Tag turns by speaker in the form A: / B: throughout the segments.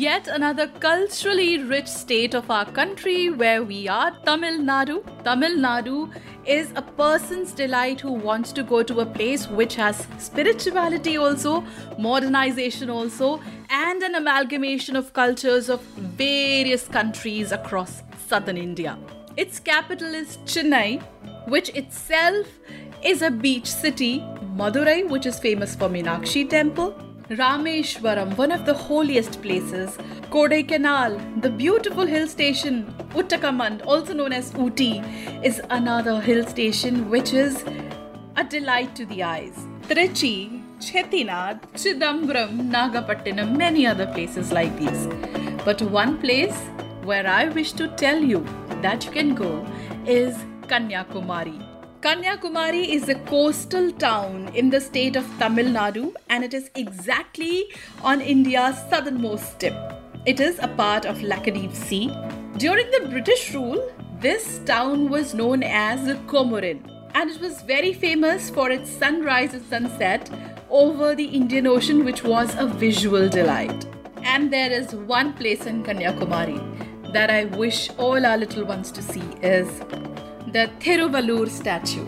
A: Yet another culturally rich state of our country where we are, Tamil Nadu. Tamil Nadu is a person's delight who wants to go to a place which has spirituality also, modernization also, and an amalgamation of cultures of various countries across southern India. Its capital is Chennai, which itself is a beach city, Madurai, which is famous for Meenakshi temple, Rameshwaram, one of the holiest places, Kodaikanal, the beautiful hill station, Ootacamund, also known as Ooty, is another hill station which is a delight to the eyes. Trichy, Chettinad, Chidambaram, Nagapattinam, many other places like these. But one place where I wish to tell you that you can go is Kanyakumari. Kanyakumari is a coastal town in the state of Tamil Nadu and it is exactly on India's southernmost tip. It is a part of Lakshadweep Sea. During the British rule, this town was known as Comorin and it was very famous for its sunrise and sunset over the Indian Ocean, which was a visual delight. And there is one place in Kanyakumari that I wish all our little ones to see is the Thiruvalluvar statue.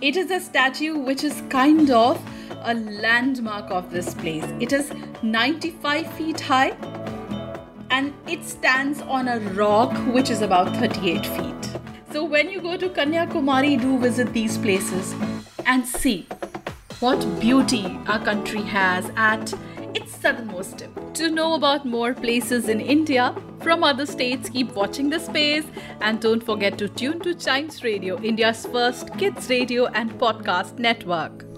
A: It is a statue which is kind of a landmark of this place. It is 95 feet high and it stands on a rock which is about 38 feet. So when you go to Kanyakumari, do visit these places and see what beauty our country has at southernmost tip. To know about more places in India from other states, keep watching the space and don't forget to tune to Chimes Radio, India's first kids radio and podcast network.